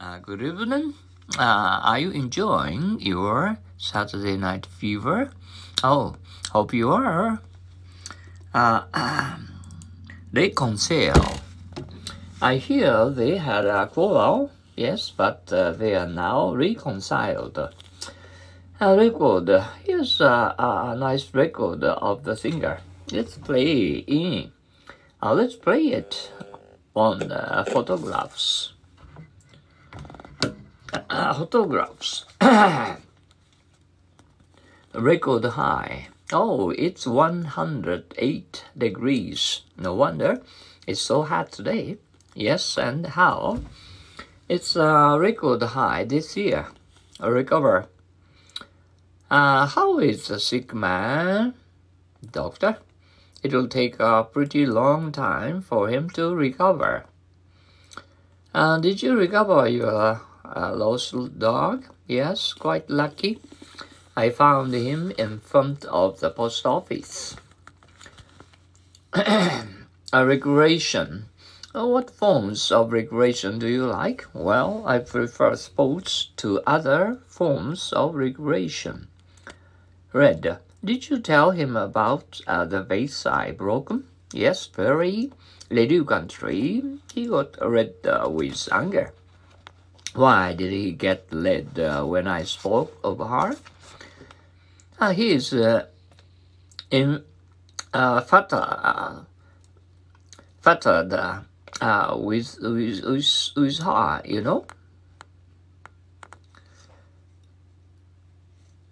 Uh, good evening. Uh, are you enjoying your Saturday Night Fever? Oh, hope you are. Uh, um, they conceal. I hear they had a quarrel, yes, but uh, they are now reconciled. A record. Here's a, a nice record of the singer. Let's play in. Uh, let's play it on uh, photographs. Uh, photographs. Record high. Oh, it's 108 degrees. No wonder it's so hot today. Yes, and how? It's a record high this year. Recover. Uh, how is the sick man? Doctor? It will take a pretty long time for him to recover. Uh, did you recover your uh, lost dog? Yes, quite lucky. I found him in front of the post office. a recreation. What forms of recreation do you like? Well, I prefer sports to other forms of recreation. Red. Did you tell him about uh, the vase I broke? Yes, very little country. He got red uh, with anger. Why did he get red uh, when I spoke of her? Uh, he is uh, in uh, fatter, uh, uh, with, with, with, with her, you know?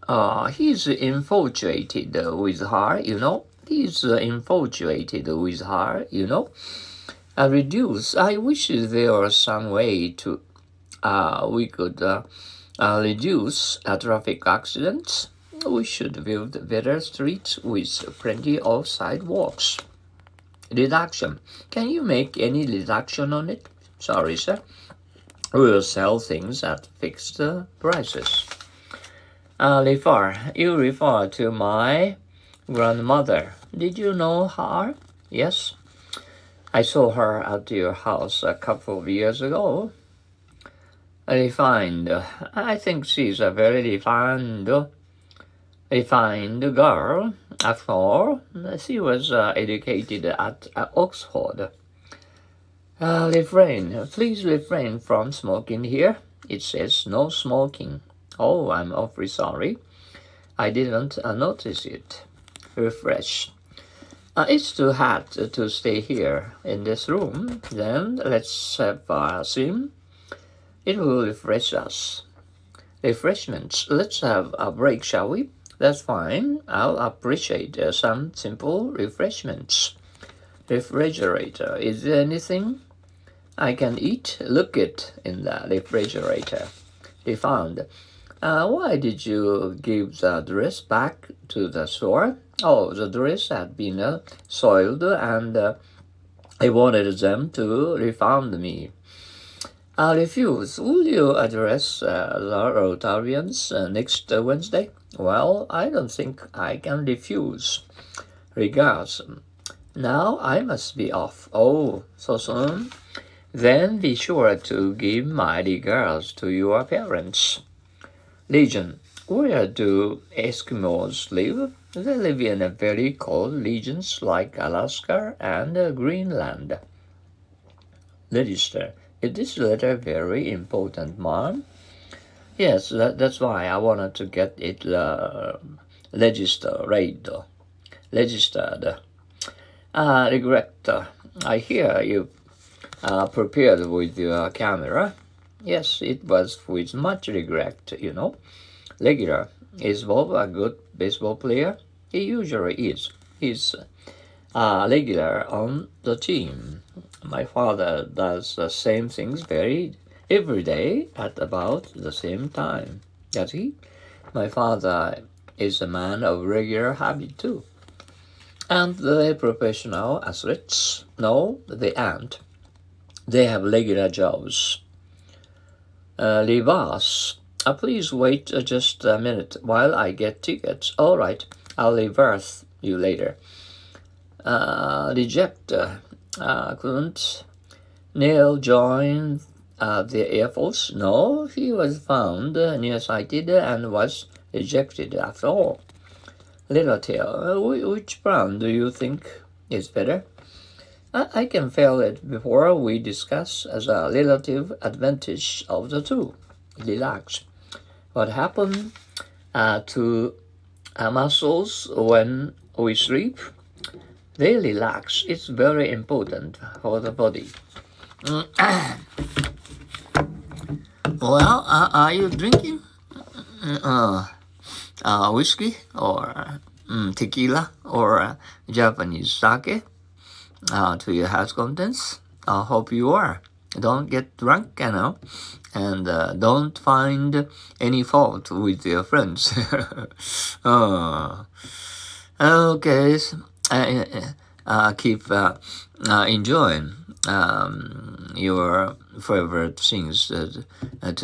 uh, he's infatuated with her, you know. He's infatuated with her, you know. Uh, reduce. I wish there was some way to uh, we could uh, uh, reduce uh, traffic accidents. We should build better streets with plenty of sidewalks. Reduction. Can you make any reduction on it? Sorry, sir. We'll sell things at fixed uh, prices. Uh, refer. You refer to my grandmother. Did you know her? Yes. I saw her at your house a couple of years ago. Refined. I think she's a very refined, refined girl. After all, she was uh, educated at uh, Oxford. Uh, refrain. Please refrain from smoking here. It says no smoking. Oh, I'm awfully sorry. I didn't uh, notice it. Refresh. Uh, it's too hot to stay here in this room. Then let's have a sim. It will refresh us. Refreshments. Let's have a break, shall we? That's fine. I'll appreciate uh, some simple refreshments. Refrigerator. Is there anything I can eat? Look it in the refrigerator. They found uh, why did you give the dress back to the store? Oh, the dress had been uh, soiled and uh, I wanted them to refund me. I refuse. Will you address uh, the Rotarians uh, next Wednesday? Well, I don't think I can refuse. Regards. Now I must be off. Oh, so soon? Then be sure to give my regards to your parents. Legion. Where do Eskimos live? They live in very cold regions like Alaska and uh, Greenland. Register. Is this letter very important, Mom? Yes, that, that's why I wanted to get it uh, registered. Registered. Uh, regret. I hear you uh, prepared with your camera. Yes, it was with much regret, you know. Regular. Is Bob a good baseball player? He usually is. He's a regular on the team. My father does the same things very every day at about the same time. Does he? My father is a man of regular habit too. And the professional athletes? No, they aren't. They have regular jobs uh, reverse. Uh, please wait uh, just a minute while I get tickets. All right, I'll reverse you later. Uh, reject. Uh, couldn't. Neil join uh, the Air Force? No, he was found uh, nearsighted and was ejected after all. Little tail, which brand do you think is better? I, can feel it before we discuss as a relative advantage of the two. Relax. What happened uh, to our muscles when we sleep? They relax. It's very important for the body. well, uh, are you drinking uh, uh, whiskey or um, tequila or Japanese sake uh, to your house contents? I hope you are. Don't get drunk, you know, and uh, don't find any fault with your friends. uh, okay, uh, uh, keep uh, enjoying um, your favorite things to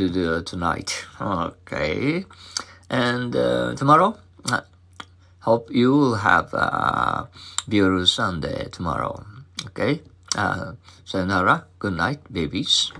do tonight. Okay, and tomorrow. Hope you will have a beautiful Sunday tomorrow. Okay? Uh, sayonara. Good night, babies.